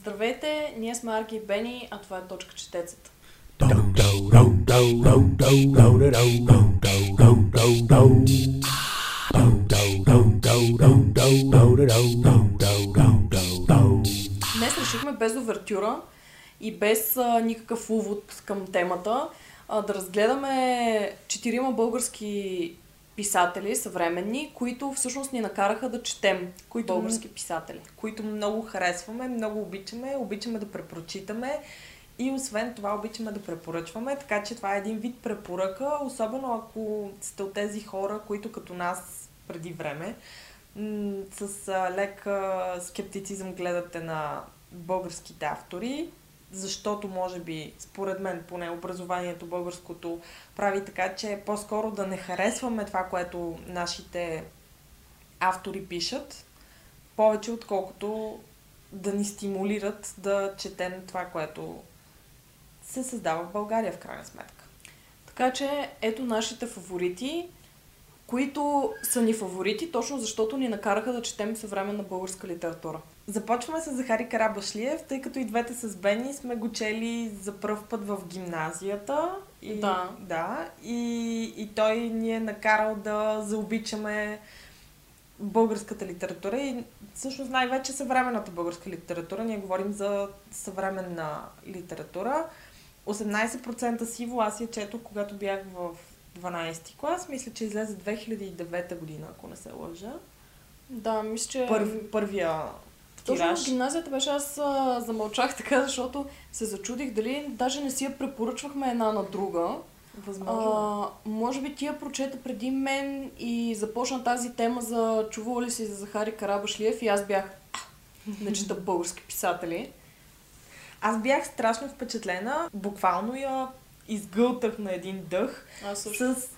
Здравейте, ние сме Арги и Бени, а това е Точка Четецата. Днес решихме без овертюра и без а, никакъв увод към темата а, да разгледаме четирима български писатели, съвременни, които всъщност ни накараха да четем които, български писатели. Които много харесваме, много обичаме, обичаме да препрочитаме и освен това обичаме да препоръчваме, така че това е един вид препоръка, особено ако сте от тези хора, които като нас преди време с лек скептицизъм гледате на българските автори, защото може би, според мен, поне образованието българското прави така, че по-скоро да не харесваме това, което нашите автори пишат, повече отколкото да ни стимулират да четем това, което се създава в България в крайна сметка. Така че ето нашите фаворити, които са ни фаворити, точно защото ни накараха да четем съвременна българска литература. Започваме с Захари Карабашлиев, тъй като и двете с Бени сме го чели за първ път в гимназията. И, Да. да и, и той ни е накарал да заобичаме българската литература и всъщност най-вече съвременната българска литература. Ние говорим за съвременна литература. 18% сиво аз я четох, когато бях в 12 клас. Мисля, че излезе 2009 година, ако не се лъжа. Да, мисля, че... Първи, първия Точно тираж. в гимназията беше, аз а, замълчах така, защото се зачудих дали даже не си я препоръчвахме една на друга. Възможно. А, може би ти я прочета преди мен и започна тази тема за чувала ли си за Захари Карабашлиев и аз бях не чета български писатели. Аз бях страшно впечатлена. Буквално я изгълтах на един дъх. Аз С...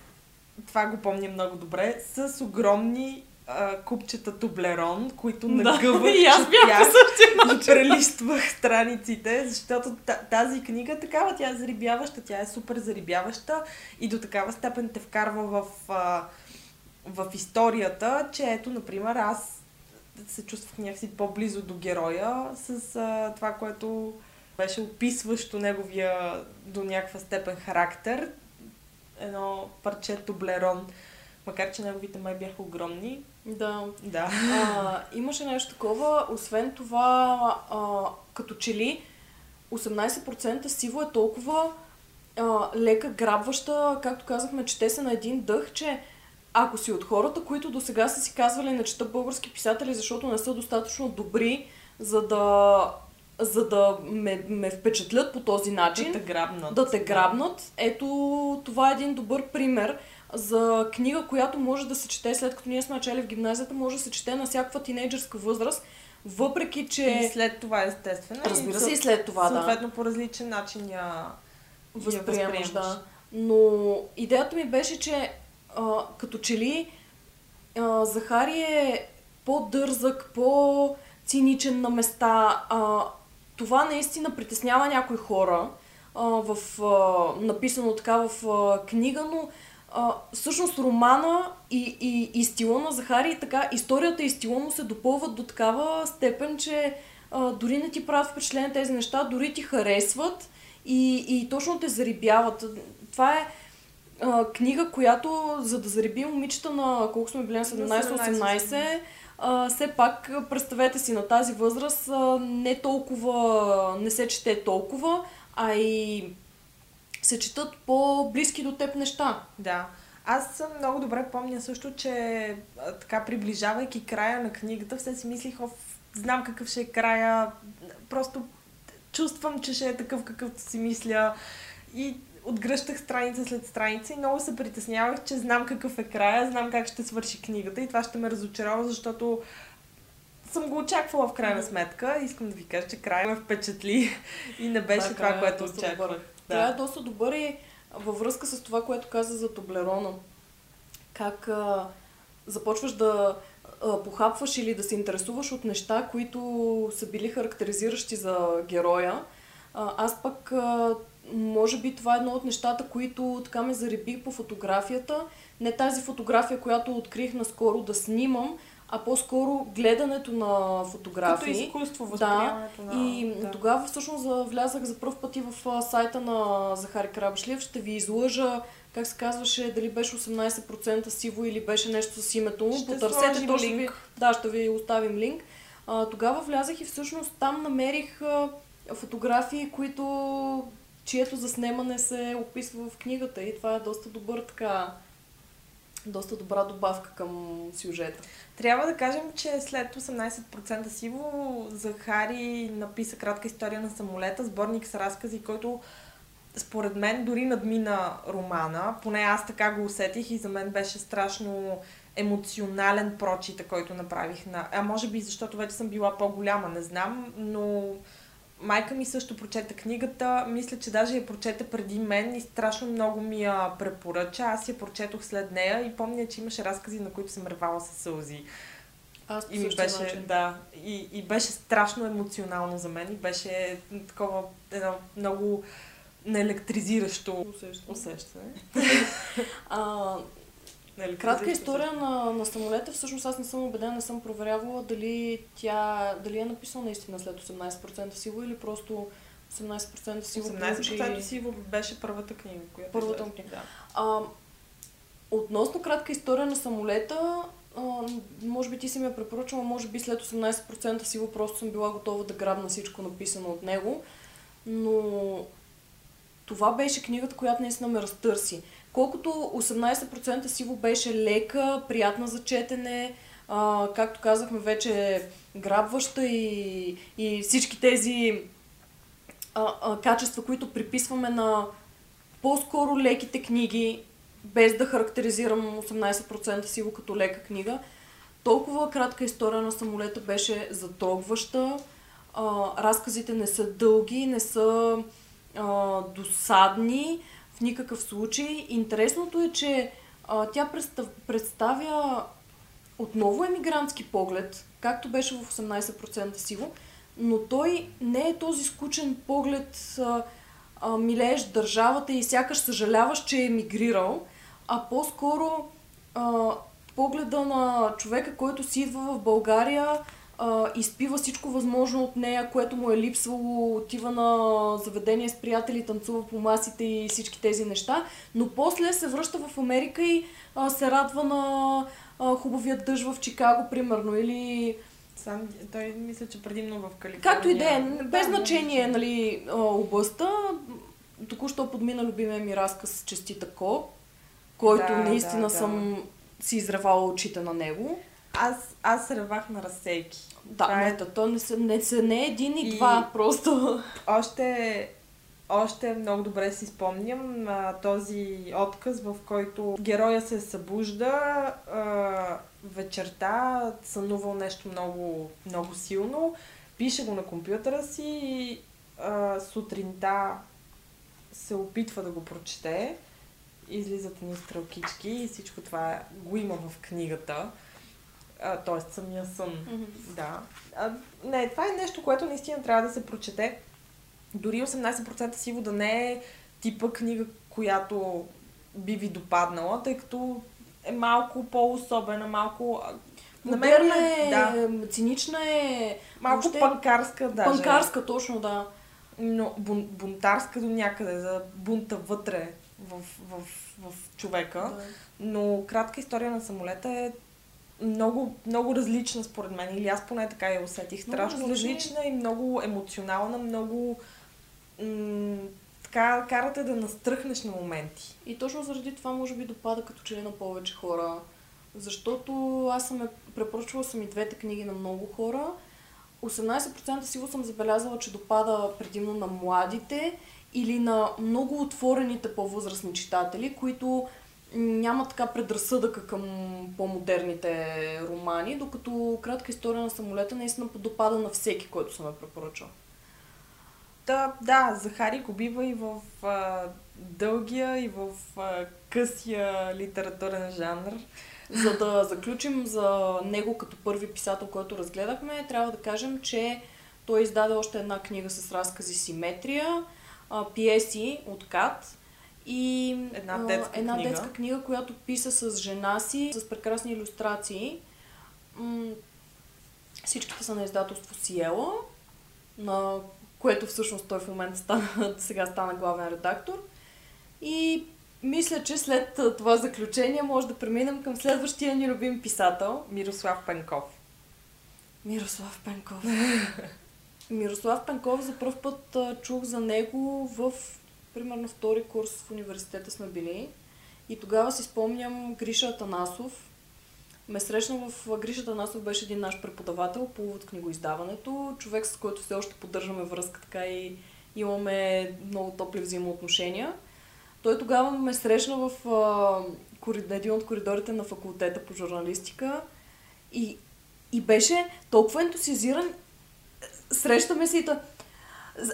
Това го помня много добре. С огромни а, купчета тублерон, които нагъвах, и аз бях по четях същия и прелиствах страниците, защото та- тази книга такава, тя е зарибяваща, тя е супер зарибяваща и до такава степен те вкарва в, а, в историята, че ето, например, аз се чувствах някакси по-близо до героя с а, това, което беше описващо неговия до някаква степен характер. Едно парче тублерон, макар че неговите май бяха огромни. Да. Да. А, имаше нещо такова. Освен това, а, като че ли 18% сиво е толкова а, лека грабваща, както казахме, чете се на един дъх, че ако си от хората, които до сега са си казвали не чета български писатели, защото не са достатъчно добри, за да, за да ме, ме впечатлят по този начин, Да те грабнат. да те грабнат. Ето, това е един добър пример за книга, която може да се чете след като ние сме начали в гимназията, може да се чете на всякаква тинейджърска възраст, въпреки И че след това, естествено. разбира се и след това, да, Съответно, по различен начин я, възприемаш. да. Но идеята ми беше, че а, като че ли а, Захари е по-дързък, по-циничен на места. А, това наистина притеснява някои хора а, в, а, написано така в а, книга, но а, всъщност романа и, и, и стила на Захари и така, историята и стила му се допълват до такава степен, че а, дори не ти правят впечатление тези неща, дори ти харесват и, и точно те зарибяват. Това е а, книга, която за да зариби момичета на колко сме били на 17-18, а, все пак представете си на тази възраст а, не толкова, не се чете толкова, а и се четат по-близки до теб неща. Да. Аз много добре помня също, че така приближавайки края на книгата, все си мислих, оф, знам какъв ще е края, просто чувствам, че ще е такъв какъвто си мисля и отгръщах страница след страница и много се притеснявах, че знам какъв е края, знам как ще свърши книгата и това ще ме разочарова, защото съм го очаквала в крайна сметка. Искам да ви кажа, че края ме впечатли и не беше това, края е което очаквах. Добър. Трябва е доста добър и във връзка с това, което каза за Тоблерона. Как а, започваш да а, похапваш или да се интересуваш от неща, които са били характеризиращи за героя. А, аз пък, а, може би това е едно от нещата, които така ме зареби по фотографията. Не тази фотография, която открих наскоро да снимам, а по-скоро гледането на фотографии. Като изкуство, възприемането да, на... И да. тогава всъщност влязах за първ пъти в сайта на Захари Крабашлиев. Ще ви излъжа как се казваше, дали беше 18% сиво или беше нещо с името му. Ще Потърсете точно ви. Да, ще ви оставим линк. А, тогава влязах и всъщност там намерих а, фотографии, които чието заснемане се описва в книгата и това е доста добър така доста добра добавка към сюжета. Трябва да кажем, че след 18% сиво Захари написа кратка история на самолета, сборник с разкази, който според мен дори надмина романа. Поне аз така го усетих и за мен беше страшно емоционален прочита, който направих на... А може би защото вече съм била по-голяма, не знам, но майка ми също прочета книгата. Мисля, че даже я прочета преди мен и страшно много ми я препоръча. Аз я прочетох след нея и помня, че имаше разкази, на които съм ревала със сълзи. Аз и ми беше, начин. да, и, и беше страшно емоционално за мен и беше такова едно много неелектризиращо усещане. усещане. а, Кратка история на, на самолета. Всъщност аз не съм убедена, не съм проверявала дали тя дали е написала наистина след 18% сиво или просто 18% сиво. 18% получи... сиво беше първата книга, която Първата книга. Да. А, относно кратка история на самолета, а, може би ти си ми я препоръчала, може би след 18% сиво просто съм била готова да грабна всичко написано от него. Но това беше книгата, която наистина ме разтърси. Колкото 18% сиво беше лека, приятна за четене, а, както казахме вече, грабваща и, и всички тези а, а, качества, които приписваме на по-скоро леките книги, без да характеризирам 18% сиво като лека книга, толкова кратка история на самолета беше затрогваща. А, разказите не са дълги, не са а, досадни в никакъв случай. Интересното е, че а, тя представ, представя отново емигрантски поглед, както беше в 18% сиво, но той не е този скучен поглед, а, а, милееш държавата и сякаш съжаляваш, че е емигрирал, а по-скоро а, погледа на човека, който си идва в България, а, изпива всичко възможно от нея, което му е липсвало, отива на заведение с приятели, танцува по масите и всички тези неща, но после се връща в Америка и а, се радва на а, хубавия дъжд в Чикаго, примерно, или... Сам, той мисля, че предимно в Калифорния. Както и да е, без значение нали, областта. Току-що подмина любимия ми разказ Честита Ко, който да, наистина да, съм да. си изревала очите на него. Аз, аз ревах на разсейки. Да, Това е... то не, са, не, са, не един и, и два, просто. Още, още много добре си спомням а, този отказ, в който героя се събужда а, вечерта, сънувал нещо много, много силно, пише го на компютъра си и а, сутринта се опитва да го прочете, излизат ни стрелкички и всичко това го има в книгата т.е. самия сън. Mm-hmm. Да. А, не, това е нещо, което наистина трябва да се прочете. Дори 18% сиво да не е типа книга, която би ви допаднала, тъй като е малко по-особена, малко... Модерна е, да. цинична е... Малко въобще... панкарска, даже. Панкарска, точно, да. Но бун, бунтарска до някъде, за бунта вътре в, в, в, в човека. Да. Но кратка история на самолета е много, много различна според мен. Или аз поне така я усетих. Страшно различна и много емоционална, много м- така карате да настръхнеш на моменти. И точно заради това може би допада като че ли на повече хора. Защото аз съм е, препоръчвала съм и двете книги на много хора. 18% сигурно съм забелязала, че допада предимно на младите или на много отворените по-възрастни читатели, които няма така предразсъдъка към по-модерните романи, докато кратка история на самолета наистина допада на всеки, който съм я препоръчал. Да, да, Захари го бива и в а, дългия, и в а, късия литературен жанр. За да заключим за него като първи писател, който разгледахме, трябва да кажем, че той издаде още една книга с разкази Симетрия, а, пиеси от Кат, и една детска, една книга. детска книга, която писа с жена си, с прекрасни иллюстрации. М- всичките са на издателство Сиела, на което всъщност той в момента стана, сега стана главен редактор. И мисля, че след това заключение може да преминем към следващия ни любим писател. Мирослав Пенков. Мирослав Пенков. Мирослав Пенков за първ път чух за него в примерно втори курс в университета сме били. И тогава си спомням Гриша Атанасов. Ме срещна в Гриша Атанасов беше един наш преподавател по от книгоиздаването. Човек, с който все още поддържаме връзка, така и имаме много топли взаимоотношения. Той тогава ме срещна в а, един от коридорите на факултета по журналистика и, и беше толкова ентусиазиран. Срещаме се и та...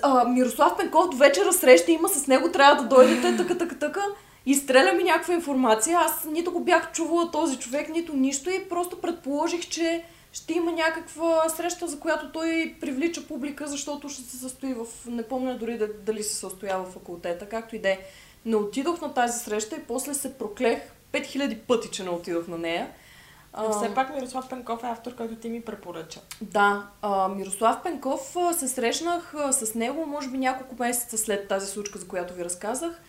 А, Мирослав Пенков до вечера среща има, с него трябва да дойдете, така, така, така. Изстреля ми някаква информация. Аз нито го бях чувала този човек, нито нищо и просто предположих, че ще има някаква среща, за която той привлича публика, защото ще се състои в... Не помня дори дали се състоява в факултета, както и да е. Не отидох на тази среща и после се проклех 5000 пъти, че не отидох на нея. А, все пак Мирослав Пенков е автор, който ти ми препоръча. Да, а, Мирослав Пенков се срещнах с него, може би няколко месеца след тази случка, за която ви разказах.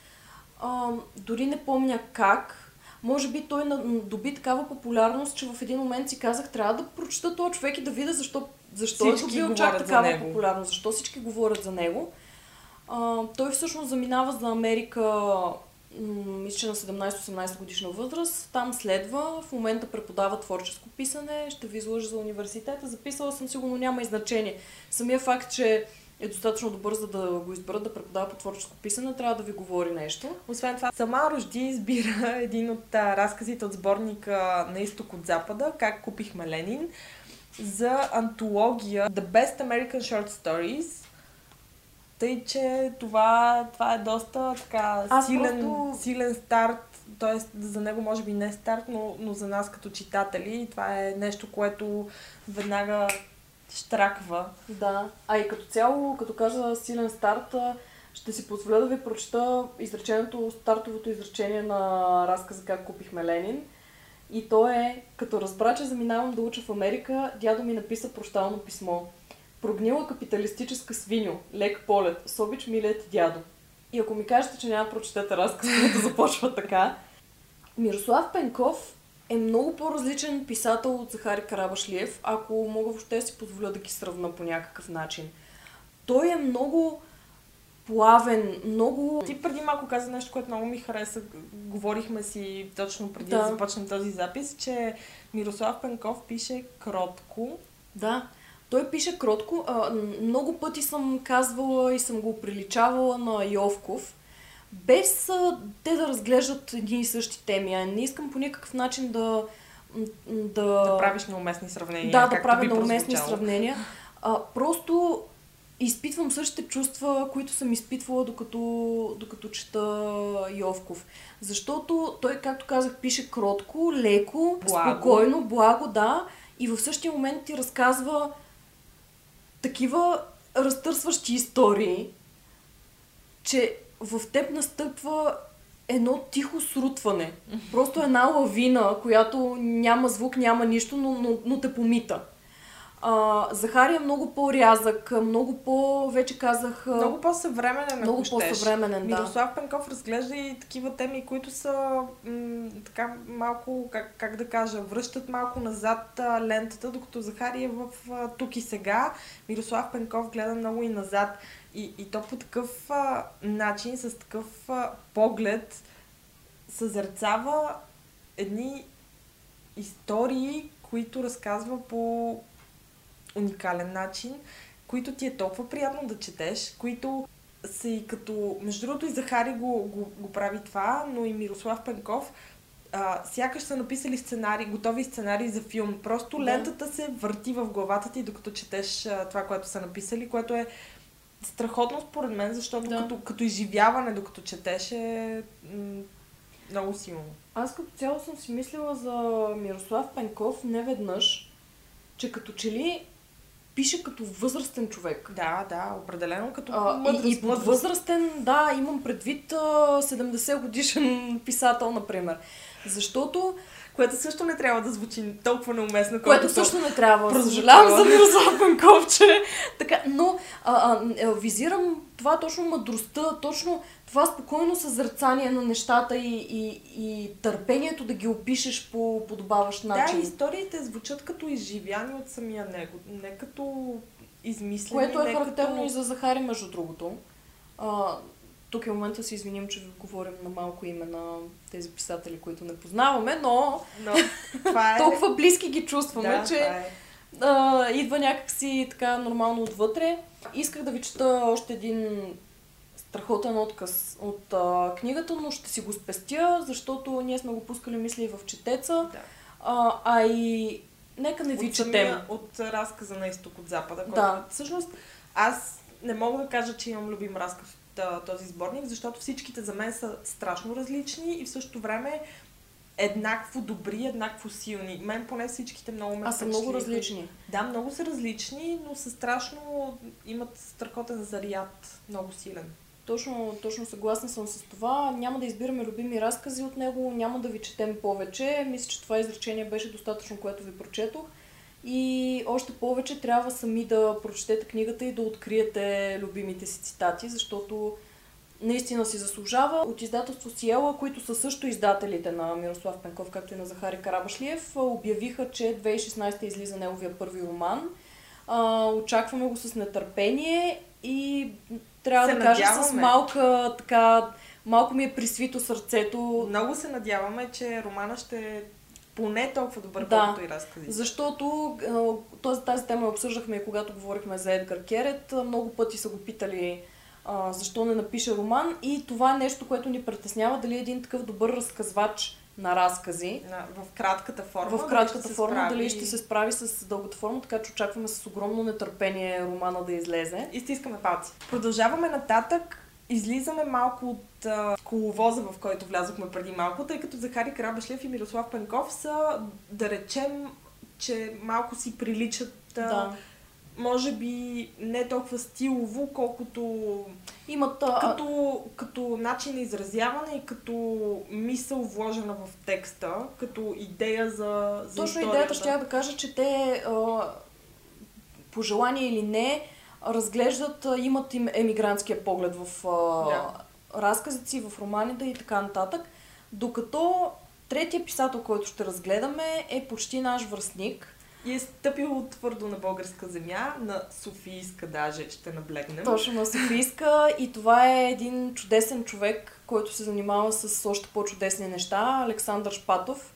А, дори не помня как. Може би той доби такава популярност, че в един момент си казах, трябва да прочета този човек и да видя защо, защо е добил чак такава популярност, защо всички говорят за него. А, той всъщност заминава за Америка мисля, на 17-18 годишна възраст. Там следва, в момента преподава творческо писане, ще ви изложа за университета. Записала съм, сигурно няма и значение. Самия факт, че е достатъчно добър, за да го изберат да преподава по творческо писане, трябва да ви говори нещо. Освен това, сама Рожди избира един от а, разказите от сборника На изток от запада, как купихме Ленин, за антология The Best American Short Stories, тъй, че това, това е доста така силен, просто... силен старт, т.е. за него може би не старт, но, но за нас като читатели това е нещо, което веднага штраква. Да, а и като цяло, като каза силен старт, ще си позволя да ви прочета изречението, стартовото изречение на разказа Как купихме Ленин. И то е, като разбра, че заминавам да уча в Америка, дядо ми написа прощално писмо. Прогнила капиталистическа свиньо, лек полет, с обич милият дядо. И ако ми кажете, че няма прочетете разказ, да започва така. Мирослав Пенков е много по-различен писател от Захари Карабашлиев, ако мога въобще си позволя да ги сравна по някакъв начин. Той е много плавен, много... Ти преди малко каза нещо, което много ми хареса. Говорихме си точно преди да, да започнем този запис, че Мирослав Пенков пише кротко. Да. Той пише кротко. А, много пъти съм казвала и съм го приличавала на Йовков, без а, те да разглеждат едни и същи теми. А не искам по никакъв начин да... Да, да правиш неуместни сравнения. Да, да правя неуместни сравнения. А, просто изпитвам същите чувства, които съм изпитвала докато, докато чета Йовков. Защото той, както казах, пише кротко, леко, благо. спокойно, благо, да. И в същия момент ти разказва такива разтърсващи истории, че в теб настъпва едно тихо срутване. Просто една лавина, която няма звук, няма нищо, но, но, но те помита. А, Захари е много по-рязък, много по, вече казах... Много по-съвременен, Много по-съвременен, да. Мирослав Пенков разглежда и такива теми, които са м- така малко, как, как да кажа, връщат малко назад а, лентата, докато Захари е в а, тук и сега. Мирослав Пенков гледа много и назад. И, и то по такъв а, начин, с такъв а, поглед, съзерцава едни истории, които разказва по уникален начин, които ти е толкова приятно да четеш, които са и като... Между другото и Захари го, го, го прави това, но и Мирослав Пенков а, сякаш са написали сценарии, готови сценарии за филм. Просто да. лентата се върти в главата ти, докато четеш а, това, което са написали, което е страхотно според мен, защото да. като, като изживяване, докато четеш е м- много силно. Аз като цяло съм си мислила за Мирослав Пенков не веднъж, че като че ли пише като възрастен човек. Да, да, определено като а, мъдрост, и, и под възрастен, да, имам предвид а, 70 годишен писател, например. Защото което също не трябва да звучи толкова неуместно, Което също не трябва. Съжалявам за Мирослав Панковче. така, но а, а, е, визирам това точно мъдростта, точно това спокойно съзерцание на нещата и, и, и търпението да ги опишеш по подобаващ начин. Да, историите звучат като изживяни от самия него, не като измислени. Което е характерно като... и за Захари, между другото. А, тук е момента да се извиним, че ви говорим на малко име на тези писатели, които не познаваме, но Но това е... толкова близки ги чувстваме, да, че е. а, идва някакси така нормално отвътре. Исках да ви чета още един страхотен отказ от а, книгата, но ще си го спестя, защото ние сме го пускали мисли в четеца. Да. А, а и нека не ви от, четем. самия, от разказа на изток от запада. Да. Който, всъщност, аз не мога да кажа, че имам любим разказ а, този сборник, защото всичките за мен са страшно различни и в същото време еднакво добри, еднакво силни. Мен поне всичките много ме А са много различни. Да, много са различни, но са страшно... имат страхотен заряд, много силен. Точно, точно съгласна съм с това. Няма да избираме любими разкази от него, няма да ви четем повече. Мисля, че това изречение беше достатъчно, което ви прочетох. И още повече трябва сами да прочетете книгата и да откриете любимите си цитати, защото наистина си заслужава. От издателство Сиела, които са също издателите на Мирослав Пенков, както и на Захари Карабашлиев, обявиха, че 2016 излиза неговия първи роман. А, очакваме го с нетърпение и трябва Се да кажа с надяваме. малка така, малко ми е присвито сърцето, Много се надяваме, че романа ще поне толкова добър, Да. колкото и разказите. Защото този, тази тема обсъждахме и когато говорихме за Едгар Керет. Много пъти са го питали а, защо не напише роман и това е нещо, което ни притеснява дали е един такъв добър разказвач на разкази. В кратката форма. в дали кратката се форма, справи- дали ще се справи с дългата форма, така че очакваме с огромно нетърпение романа да излезе. И стискаме палци. Продължаваме нататък. Излизаме малко от а, коловоза, в който влязохме преди малко, тъй като Захари Карабашлев и Мирослав Пенков са, да речем, че малко си приличат, а, Да. може би не толкова стилово, колкото Имат а, като, като начин на изразяване и като мисъл вложена в текста, като идея за, за Точно историята. идеята ще да кажа, че те а, по желание или не разглеждат, имат им емигрантския поглед в а, Да. Разказите си, в романите и така нататък. Докато третия писател, който ще разгледаме е почти наш връстник. И е стъпил твърдо на българска земя, на Софийска даже, ще наблегнем. Точно на Софийска и това е един чудесен човек, който се занимава с още по-чудесни неща, Александър Шпатов.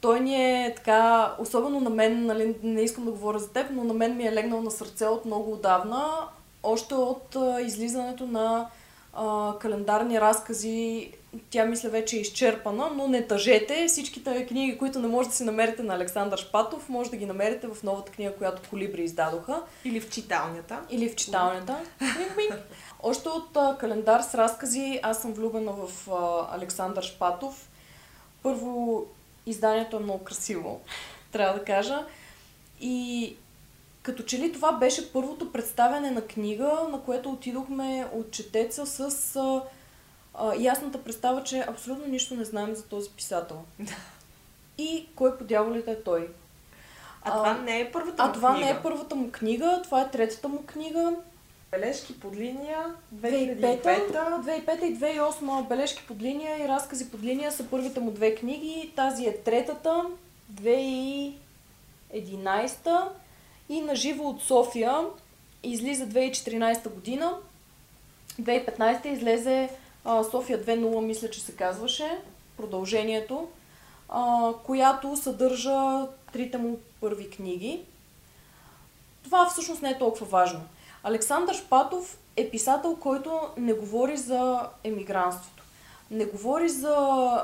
Той ни е така, особено на мен, нали, не искам да говоря за теб, но на мен ми е легнал на сърце от много отдавна, още от излизането на а, календарни разкази. Тя мисля вече е изчерпана, но не тъжете. Всичките книги, които не можете да си намерите на Александър Шпатов, може да ги намерите в новата книга, която Колибри издадоха. Или в читалнята. Или в читалнята. Още от а, календар с разкази аз съм влюбена в а, Александър Шпатов. Първо, изданието е много красиво, трябва да кажа. И като че ли това беше първото представяне на книга, на което отидохме от четеца с а, а, ясната представа, че абсолютно нищо не знаем за този писател. И кой по дяволите е той? А, това не е първата А му това книга. не е първата му книга, това е третата му книга. Бележки под линия 2005, 2005 2005 и 2008 бележки под линия и разкази под линия са първите му две книги. Тази е третата, 2011 и на живо от София излиза 2014 година. 2015 излезе а, София 2.0, мисля, че се казваше, продължението, а, която съдържа трите му първи книги. Това всъщност не е толкова важно. Александър Шпатов е писател, който не говори за емигрантството. Не говори за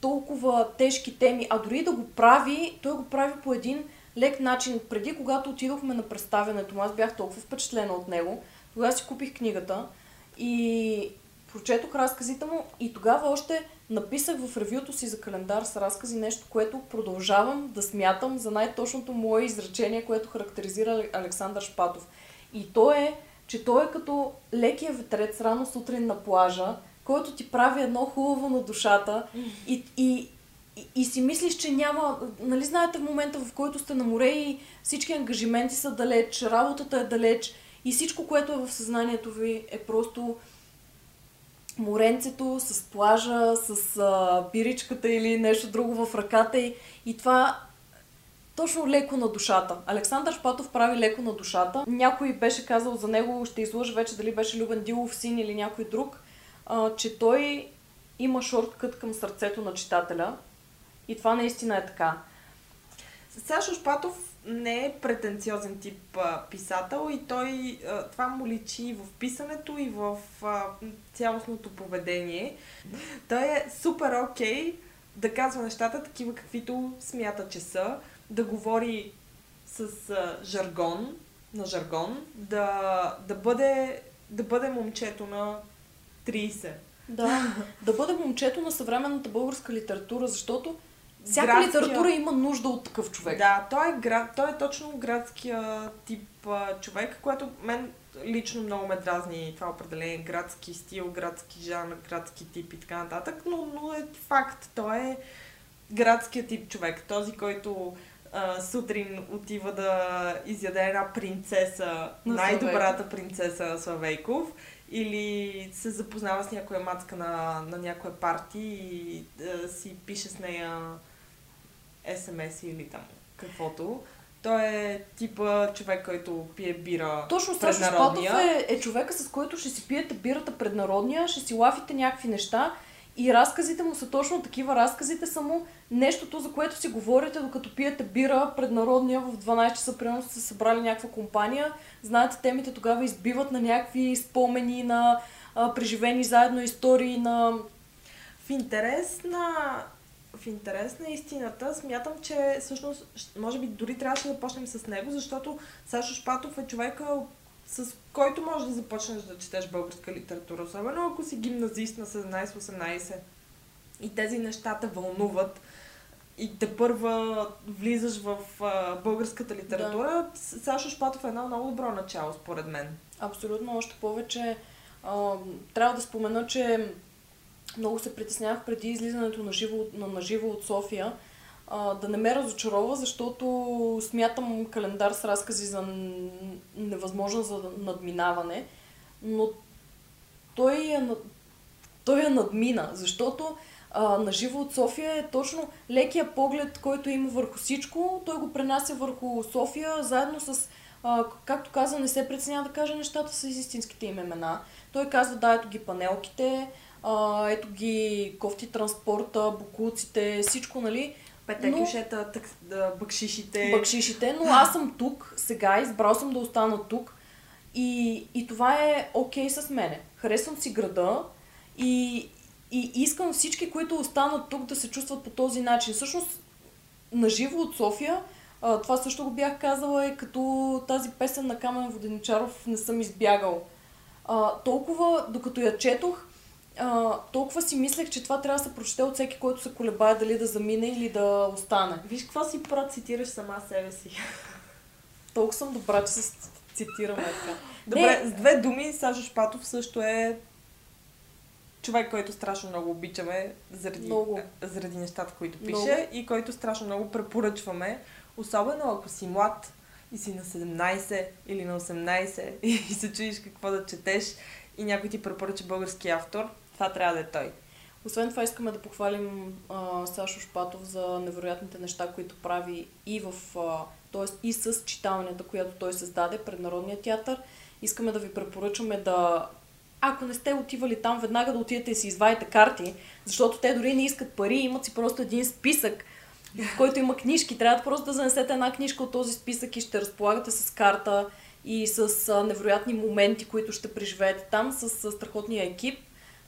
толкова тежки теми, а дори да го прави, той го прави по един лек начин. Преди, когато отидохме на представянето аз бях толкова впечатлена от него, тогава си купих книгата и прочетох разказите му и тогава още написах в ревюто си за календар с разкази нещо, което продължавам да смятам за най-точното мое изречение, което характеризира Александър Шпатов. И то е, че той е като лекия ветрец рано сутрин на плажа, който ти прави едно хубаво на душата и, и и, и си мислиш, че няма... Нали знаете в момента, в който сте на море и всички ангажименти са далеч, работата е далеч и всичко, което е в съзнанието ви е просто моренцето с плажа, с а, пиричката или нещо друго в ръката и, и това точно леко на душата. Александър Шпатов прави леко на душата. Някой беше казал за него, ще излъжа вече дали беше Любен Дилов син или някой друг, а, че той има шорткът към сърцето на читателя. И това наистина е така. Сашо Шпатов не е претенциозен тип а, писател и той а, това му личи и в писането и в а, цялостното поведение. Той е супер окей okay да казва нещата такива каквито смята, че са, да говори с а, жаргон, на жаргон, да, да, бъде, да бъде момчето на 30. Да, да бъде момчето на съвременната българска литература, защото всяка градския... литература има нужда от такъв човек. Да, той е, град... той е точно градския тип а, човек, което мен лично много ме дразни това определение градски стил, градски жанр, градски тип и така нататък, но, но е факт. Той е градския тип човек. Този, който а, сутрин отива да изяде една принцеса, на най-добрата принцеса на Славейков или се запознава с някоя мацка на, на някоя парти и а, си пише с нея СМС или там каквото. Той е типа човек, който пие бира Точно Сашо Шпатов е, е човека, с който ще си пиете бирата пред народния, ще си лафите някакви неща и разказите му са точно такива. Разказите са му нещото, за което си говорите, докато пиете бира пред народния в 12 часа, примерно сте събрали някаква компания. Знаете, темите тогава избиват на някакви спомени, на а, преживени заедно истории, на... В интерес на в интерес на истината, смятам, че всъщност, може би дори трябваше да почнем с него, защото Сашо Шпатов е човека, с който може да започнеш да четеш българска литература, особено ако си гимназист на 17-18 и тези неща те вълнуват и те първа влизаш в а, българската литература, да. Сашо Шпатов е едно много добро начало, според мен. Абсолютно, още повече. А, трябва да спомена, че много се притеснявах преди излизането на живо, на, на живо от София а, да не ме разочарова, защото смятам календар с разкази за невъзможен за надминаване, но той е, той е надмина, защото а, на живо от София е точно лекия поглед, който има върху всичко, той го пренася върху София, заедно с, а, както каза, не се преценява да каже нещата с истинските им имена. Той казва, да, ето ги панелките, а, ето ги кофти транспорта, букуците, всичко, нали? Пете но... бъкшишите. Бъкшишите, но аз съм тук, сега избрал съм да остана тук и, и това е окей okay с мене. Харесвам си града и, и искам всички, които останат тук да се чувстват по този начин. Всъщност, наживо от София, а, това също го бях казала и като тази песен на Камен Воденичаров не съм избягал. А, толкова, докато я четох, а, толкова си мислех, че това трябва да се прочете от всеки, който се колебае дали да замине или да остане. Виж какво си процитираш сама себе си. Толкова съм добра, че се цитираме така. Добре, Не. с две думи, Сашо Шпатов също е човек, който страшно много обичаме заради, много. заради нещата, които пише много. и който страшно много препоръчваме. Особено ако си млад и си на 17 или на 18 и се чуеш какво да четеш и някой ти препоръча български автор, това трябва да е той. Освен това искаме да похвалим а, Сашо Шпатов за невероятните неща, които прави и в, а, т.е. и с читалнята, която той създаде пред Народния театър. Искаме да ви препоръчаме да ако не сте отивали там, веднага да отидете и си извадите карти, защото те дори не искат пари, имат си просто един списък, в който има книжки. Трябва просто да занесете една книжка от този списък и ще разполагате с карта и с невероятни моменти, които ще преживеете там с страхотния екип.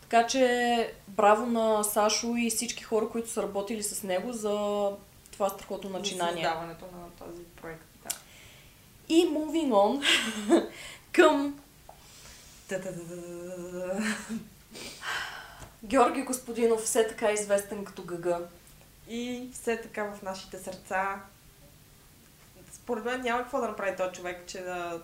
Така че браво на Сашо и всички хора, които са работили с него за това страхотно начинание. За създаването на този проект, да. И moving on към Георги Господинов, все така известен като Гъга. И все така в нашите сърца според мен няма какво да направи този човек, че да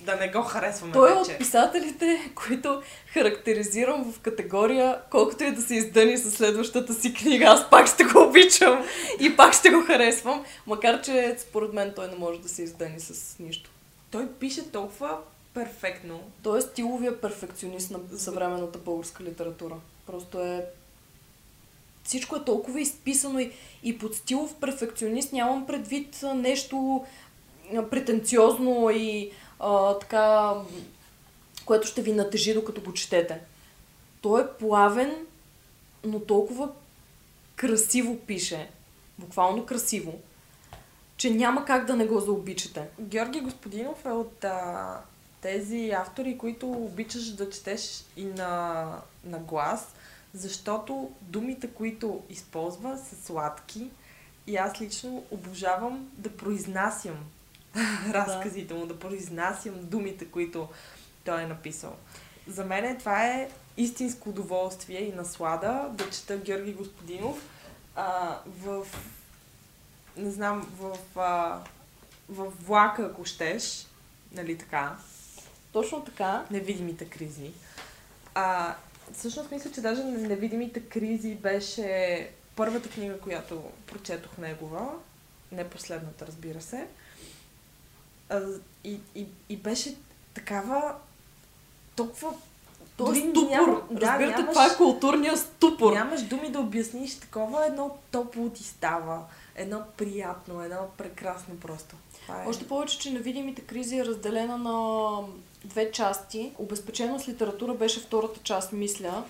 да не го харесваме Той е вече. от писателите, които характеризирам в категория, колкото и да се издъни със следващата си книга, аз пак ще го обичам и пак ще го харесвам, макар че според мен той не може да се издъни с нищо. Той пише толкова перфектно. Той е стиловия перфекционист на съвременната българска литература. Просто е... Всичко е толкова изписано и, и под стилов перфекционист нямам предвид нещо претенциозно и а, така, което ще ви натежи докато го четете. Той е плавен, но толкова красиво пише. Буквално красиво. Че няма как да не го заобичате. Георги Господинов е от а, тези автори, които обичаш да четеш и на, на глас, защото думите, които използва, са сладки и аз лично обожавам да произнасям разказите му, да произнасям думите, които той е написал. За мен това е истинско удоволствие и наслада да чета Георги Господинов а, в не знам, в, а, в влака, ако щеш, нали така, Точно така. невидимите кризи. А, всъщност мисля, че даже невидимите кризи беше първата книга, която прочетох негова. Не последната, разбира се. А, и, и, и беше такава толкова... То е ступор. няма- да, Разбирате, нямаш- това е културния ступор. Нямаш думи да обясниш такова едно топло ти става. Едно приятно, едно прекрасно просто. Това е... Още повече, че невидимите кризи е разделена на две части. Обезпечено с литература беше втората част, мисля.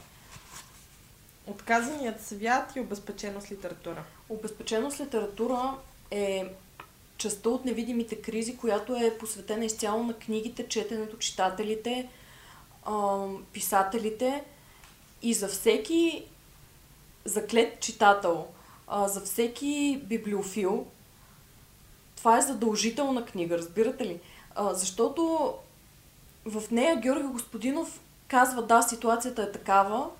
Отказаният свят и обезпечено с литература. Обезпечено с литература е частта от невидимите кризи, която е посветена изцяло на книгите, четенето, читателите, писателите и за всеки заклет читател, за всеки библиофил, това е задължителна книга, разбирате ли? Защото в нея Георги Господинов казва, да, ситуацията е такава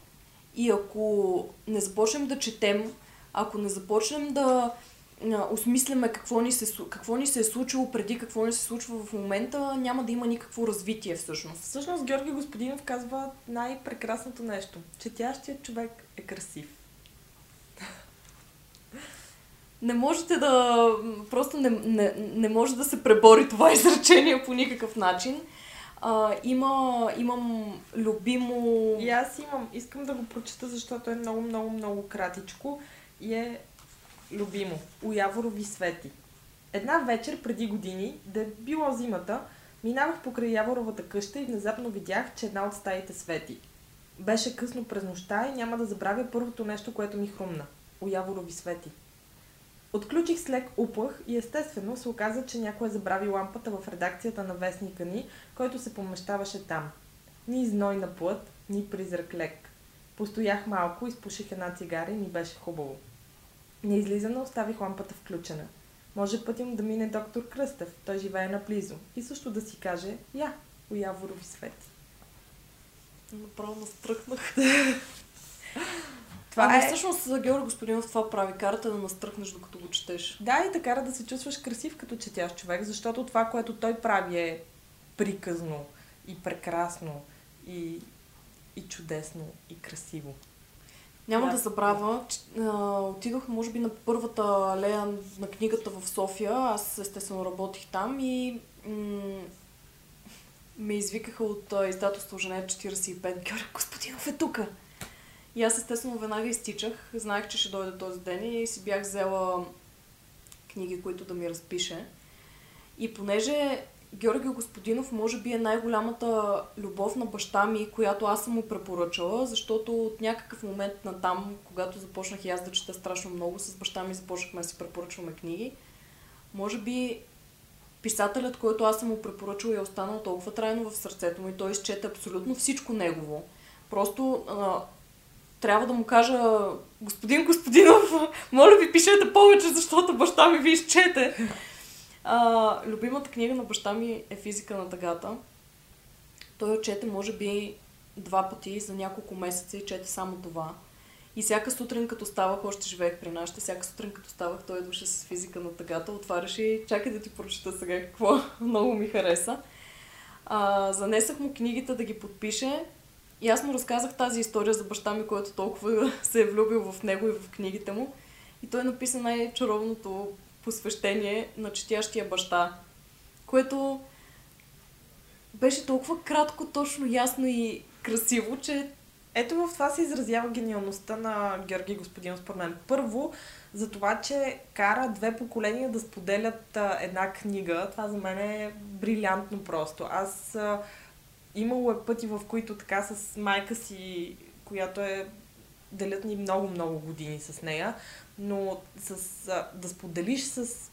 и ако не започнем да четем, ако не започнем да осмисляме какво ни, се, какво ни се е случило преди, какво ни се случва в момента, няма да има никакво развитие всъщност. Всъщност Георги Господинов казва най-прекрасното нещо. Четящият човек е красив. Не можете да... Просто не, не, не може да се пребори това изречение по никакъв начин. А, има, имам любимо... И аз имам, искам да го прочета, защото е много, много, много кратичко и е любимо. У Яворови свети. Една вечер преди години, да е било зимата, минавах покрай Яворовата къща и внезапно видях, че една от стаите свети. Беше късно през нощта и няма да забравя първото нещо, което ми хрумна. У Яворови свети. Отключих с лек уплах и естествено се оказа, че някой забрави лампата в редакцията на вестника ни, който се помещаваше там. Ни зной на плът, ни призрак лек. Постоях малко, изпуших една цигара и ми беше хубаво. Неизлизано оставих лампата включена. Може пътим да мине доктор Кръстев, той живее наблизо, и също да си каже, я, у Яворови свети. Направо настръхнах. Това ами, е... всъщност за Георги Господинов това прави. Карата да настръхнеш докато го четеш. Да, и те кара да се чувстваш красив като четящ човек, защото това, което той прави е приказно и прекрасно и, и чудесно и красиво. Няма Да. да забравя, че а, отидох може би на първата алея на книгата в София. Аз естествено работих там и м- ме извикаха от а, издателство Жене 45. Георги Господинов е тука. И аз естествено веднага изтичах. Знаех, че ще дойде този ден и си бях взела книги, които да ми разпише. И понеже Георги Господинов може би е най-голямата любов на баща ми, която аз съм му препоръчала, защото от някакъв момент на там, когато започнах и аз да чета страшно много, с баща ми започнахме да си препоръчваме книги. Може би писателят, който аз съм му препоръчала е останал толкова трайно в сърцето му и той изчете абсолютно всичко негово. Просто а, трябва да му кажа, господин Господинов, моля ви пишете повече, защото баща ми ви изчете. А, любимата книга на баща ми е Физика на тъгата. Той я чете, може би, два пъти за няколко месеца и чете само това. И всяка сутрин, като ставах, още живеех при нашите, всяка сутрин, като ставах, той идваше с физика на тъгата, отваряше и чакай да ти прочета сега какво много ми хареса. А, занесах му книгите да ги подпише. И аз му разказах тази история за баща ми, който толкова се е влюбил в него и в книгите му. И той написа най-чаровното посвещение на четящия баща, което беше толкова кратко, точно, ясно и красиво, че ето в това се изразява гениалността на Георги Господин, според мен. Първо, за това, че кара две поколения да споделят а, една книга. Това за мен е брилянтно просто. Аз а, имало е пъти, в които така с майка си, която е делят ни много-много години с нея, но с, а, да споделиш с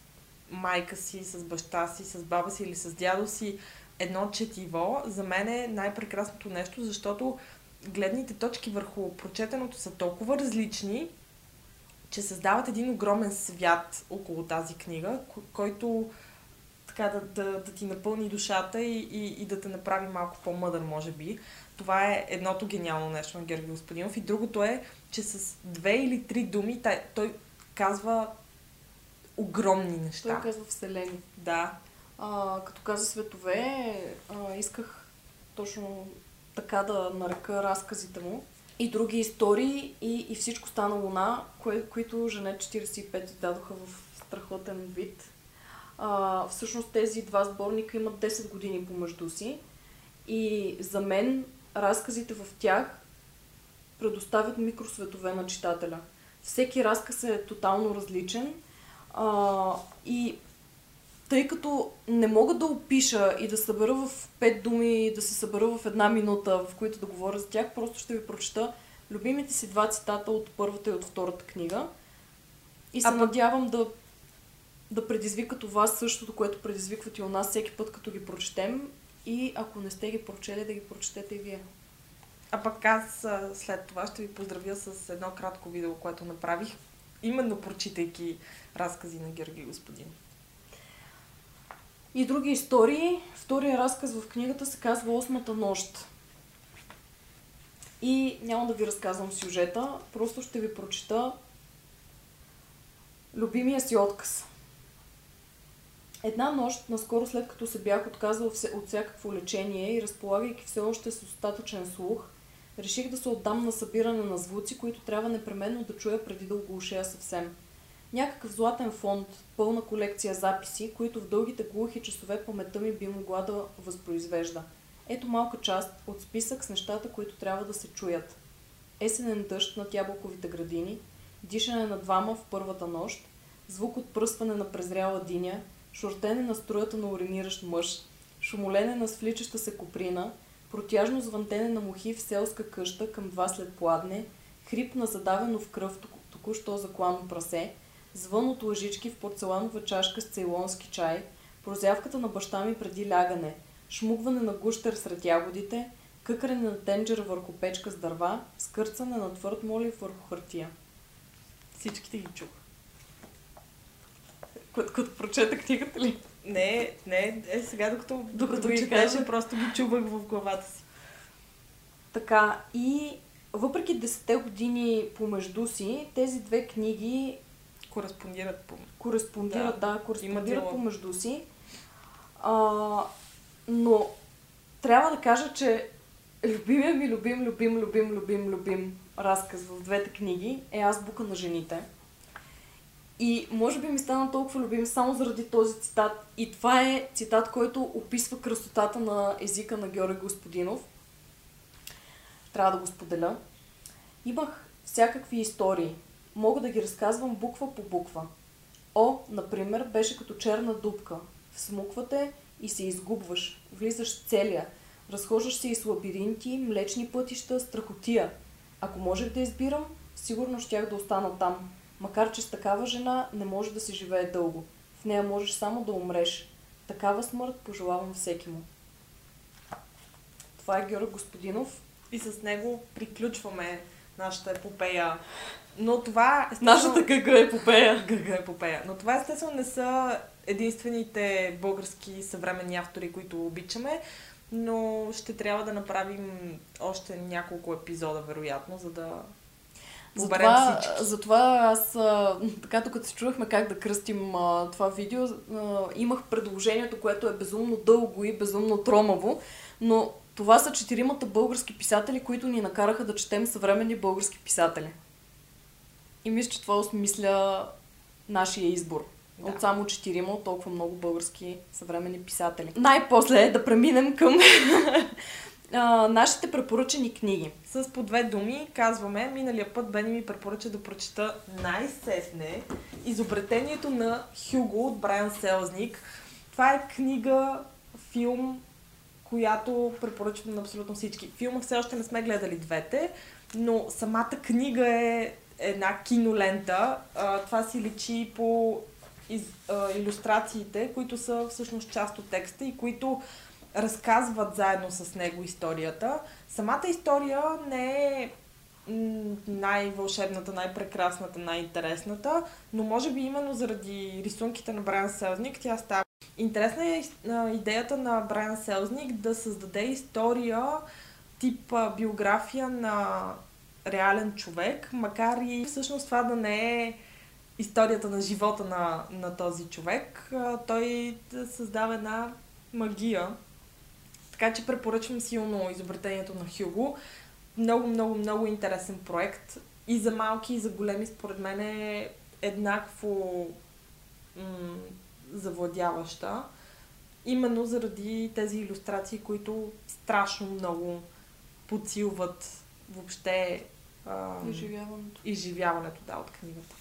майка си, с баща си, с баба си или с дядо си едно четиво, за мен е най-прекрасното нещо, защото гледните точки върху прочетеното са толкова различни, че създават един огромен свят около тази книга, който така да, да, да ти напълни душата и, и, и да те направи малко по-мъдър, може би. Това е едното гениално нещо на Георги Господинов. И другото е, че с две или три думи той, той казва огромни неща. Той казва вселени. Да. А, като каза светове, а, исках точно така да нарека разказите му. И други истории и, и всичко стана луна, кое, които Жене 45 дадоха в страхотен вид. А, всъщност тези два сборника имат 10 години помежду си и за мен разказите в тях предоставят микросветове на читателя. Всеки разказ е тотално различен а, и тъй като не мога да опиша и да събера в пет думи, и да се събера в една минута, в които да говоря за тях, просто ще ви прочета любимите си два цитата от първата и от втората книга. И се а, надявам да, да предизвикат у вас същото, което предизвикват и у нас всеки път, като ги прочетем. И ако не сте ги прочели, да ги прочетете и вие. А пък аз след това ще ви поздравя с едно кратко видео, което направих, именно прочитайки разкази на Георги Господин. И други истории. Втория разказ в книгата се казва Осмата нощ. И няма да ви разказвам сюжета, просто ще ви прочита любимия си отказ. Една нощ, наскоро след като се бях отказал от всякакво лечение и разполагайки все още с остатъчен слух, реших да се отдам на събиране на звуци, които трябва непременно да чуя преди да оглушея съвсем. Някакъв златен фонд, пълна колекция записи, които в дългите глухи часове паметта ми би могла да възпроизвежда. Ето малка част от списък с нещата, които трябва да се чуят. Есенен дъжд над ябълковите градини, дишане на двама в първата нощ, звук от пръстване на презряла диня, шортене на струята на уриниращ мъж, шумолене на свличаща се коприна, протяжно звънтене на мухи в селска къща към два след пладне, хрип на задавено в кръв току-що заклано прасе, звън от лъжички в порцеланова чашка с цейлонски чай, прозявката на баща ми преди лягане, шмугване на гущер сред ягодите, къкрене на тенджер върху печка с дърва, скърцане на твърд молив върху хартия. Всичките ги чух. Като прочета книгата ли? Не, не, е сега докато, докато ги четеше, просто ги чувах в главата си. Така, и въпреки 10 години помежду си, тези две книги Кореспондират по... Кореспондират, да, да кореспондират помежду си. А, но трябва да кажа, че любимия ми любим, любим, любим, любим, любим разказ в двете книги е Азбука на жените. И може би ми стана толкова любим само заради този цитат. И това е цитат, който описва красотата на езика на Георги Господинов. Трябва да го споделя. Имах всякакви истории. Мога да ги разказвам буква по буква. О, например, беше като черна дупка. Всмуквате и се изгубваш. Влизаш целия. Разхождаш се и с лабиринти, млечни пътища, страхотия. Ако можех да избирам, сигурно щях да остана там. Макар, че с такава жена не може да се живее дълго. В нея можеш само да умреш. Такава смърт пожелавам всеки му. Това е Георг Господинов. И с него приключваме нашата епопея но това... Естествено... Нашата гъга епопея. Гъга епопея. Но това естествено не са единствените български съвременни автори, които обичаме, но ще трябва да направим още няколко епизода, вероятно, за да... Затова, затова аз, а, така докато се чувахме как да кръстим а, това видео, а, имах предложението, което е безумно дълго и безумно тромаво, но това са четиримата български писатели, които ни накараха да четем съвременни български писатели. И мисля, че това осмисля нашия избор. Да. От само четирима, от толкова много български съвременни писатели. Най-после да преминем към а, нашите препоръчени книги. С по две думи казваме, миналия път Бени ми препоръча да прочета най-сетне изобретението на Хюго от Брайан Селзник. Това е книга, филм, която препоръчвам на абсолютно всички. Филма все още не сме гледали двете, но самата книга е една кинолента. А, това си личи по из, а, иллюстрациите, които са всъщност част от текста и които разказват заедно с него историята. Самата история не е най-вълшебната, най-прекрасната, най-интересната, но може би именно заради рисунките на Брайан Селзник тя става. Интересна е идеята на Брайан Селзник да създаде история тип биография на реален човек, макар и всъщност това да не е историята на живота на, на този човек. Той да създава една магия. Така че препоръчвам силно изобретението на Хюго. Много, много, много интересен проект. И за малки, и за големи, според мен е еднакво м- завладяваща. Именно заради тези иллюстрации, които страшно много подсилват въобще а, Изживяването. изживяването да, от книгата.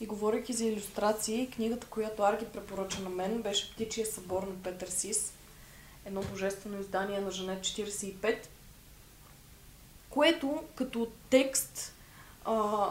И говорейки за иллюстрации, книгата, която Арги препоръча на мен, беше Птичия събор на Петър Сис. Едно божествено издание на Жанет 45, което като текст а,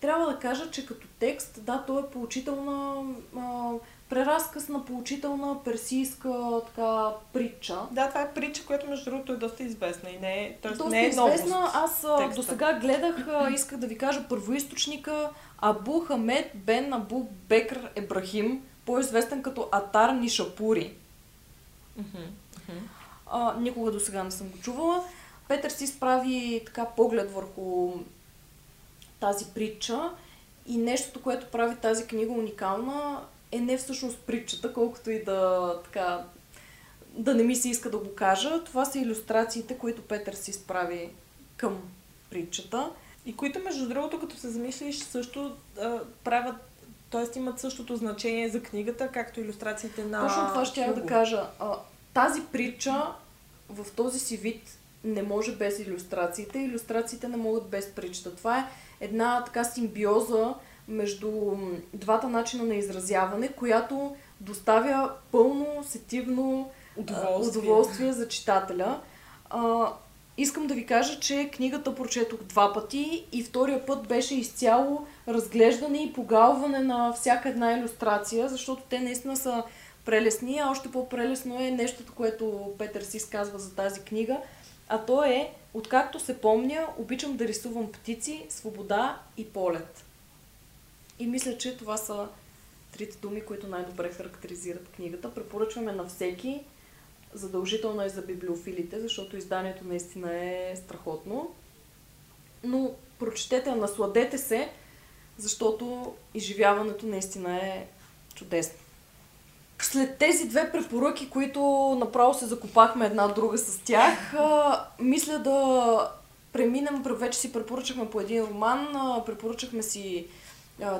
трябва да кажа, че като текст, да, то е поучителна, а, преразказ на поучителна персийска така притча. Да, това е притча, която между другото е доста известна и не е, тоест, Доста не е известна. новост. Аз до сега гледах, исках да ви кажа първоисточника Абу Хамед бен Абу Бекр Ебрахим, по-известен като Атар Нишапури. Мгм, мгм. А, никога до сега не съм го чувала. Петър си справи така поглед върху тази притча и нещото, което прави тази книга уникална е не всъщност притчата, колкото и да така да не ми се иска да го кажа. Това са иллюстрациите, които Петър си справи към притчата. И които, между другото, като се замислиш, също а, правят, т.е. имат същото значение за книгата, както иллюстрациите на Точно това ще я да кажа. А, тази притча в този си вид не може без иллюстрациите. Иллюстрациите не могат без притчата. Това е една така симбиоза между двата начина на изразяване, която доставя пълно, сетивно Удоволствие. удоволствие за читателя. А, искам да ви кажа, че книгата прочетох два пъти и втория път беше изцяло разглеждане и погалване на всяка една иллюстрация, защото те наистина са прелесни, а още по-прелесно е нещото, което Петър си изказва за тази книга, а то е, откакто се помня, обичам да рисувам птици, свобода и полет. И мисля, че това са трите думи, които най-добре характеризират книгата. Препоръчваме на всеки. Задължително е за библиофилите, защото изданието наистина е страхотно. Но прочетете, насладете се, защото изживяването наистина е чудесно. След тези две препоръки, които направо се закопахме една друга с тях, мисля да преминем, вече си препоръчахме по един роман, препоръчахме си,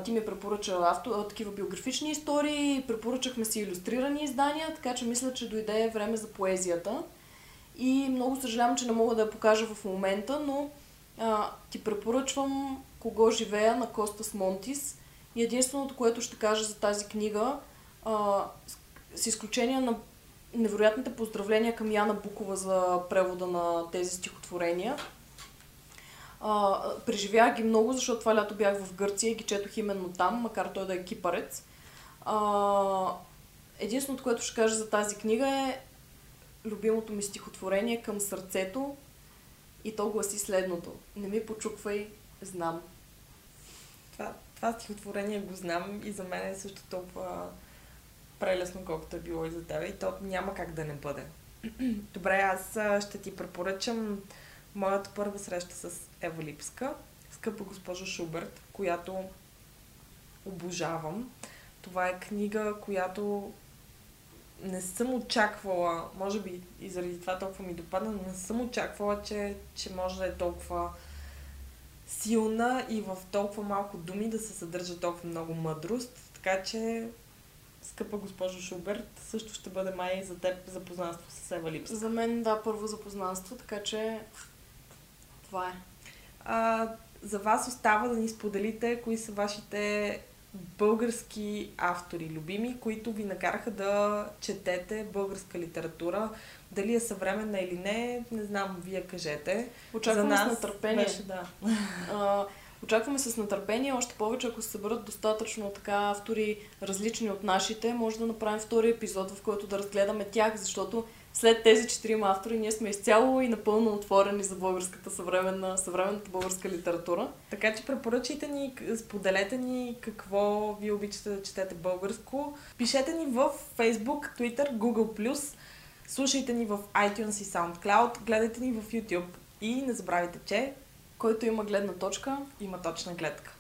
ти ми препоръча авто, такива биографични истории, препоръчахме си иллюстрирани издания, така че мисля, че дойде време за поезията. И много съжалявам, че не мога да я покажа в момента, но а, ти препоръчвам Кого живея на Костас Монтис. И единственото, което ще кажа за тази книга, а, с- изключение на невероятните поздравления към Яна Букова за превода на тези стихотворения. А, преживях ги много, защото това лято бях в Гърция и ги четох именно там, макар той да е кипарец. А, единственото, което ще кажа за тази книга е любимото ми стихотворение към сърцето и то гласи следното. Не ми почуквай, знам. Това, това стихотворение го знам и за мен е също толкова прелесно, колкото е било и за теб. И то няма как да не бъде. Добре, аз ще ти препоръчам моята първа среща с Ева Липска. скъпа госпожа Шуберт, която обожавам. Това е книга, която не съм очаквала, може би и заради това толкова ми допадна, но не съм очаквала, че, че може да е толкова силна и в толкова малко думи да се съдържа толкова много мъдрост. Така че, скъпа госпожо Шуберт, също ще бъде май за теб запознанство с Ева Липска. За мен, да, първо запознанство, така че това е. А, за вас остава да ни споделите кои са вашите български автори, любими, които ви накараха да четете българска литература. Дали е съвременна или не, не знам, вие кажете. Очакваме с нетърпение. Беше, да. А, очакваме с нетърпение, още повече ако се съберат достатъчно така автори различни от нашите, може да направим втори епизод, в който да разгледаме тях, защото след тези четирима автори ние сме изцяло и напълно отворени за българската съвременна, съвременната българска литература. Така че препоръчайте ни, споделете ни какво ви обичате да четете българско. Пишете ни в Facebook, Twitter, Google+, слушайте ни в iTunes и SoundCloud, гледайте ни в YouTube и не забравяйте, че който има гледна точка, има точна гледка.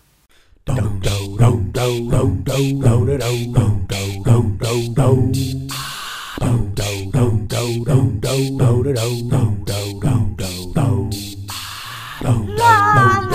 La,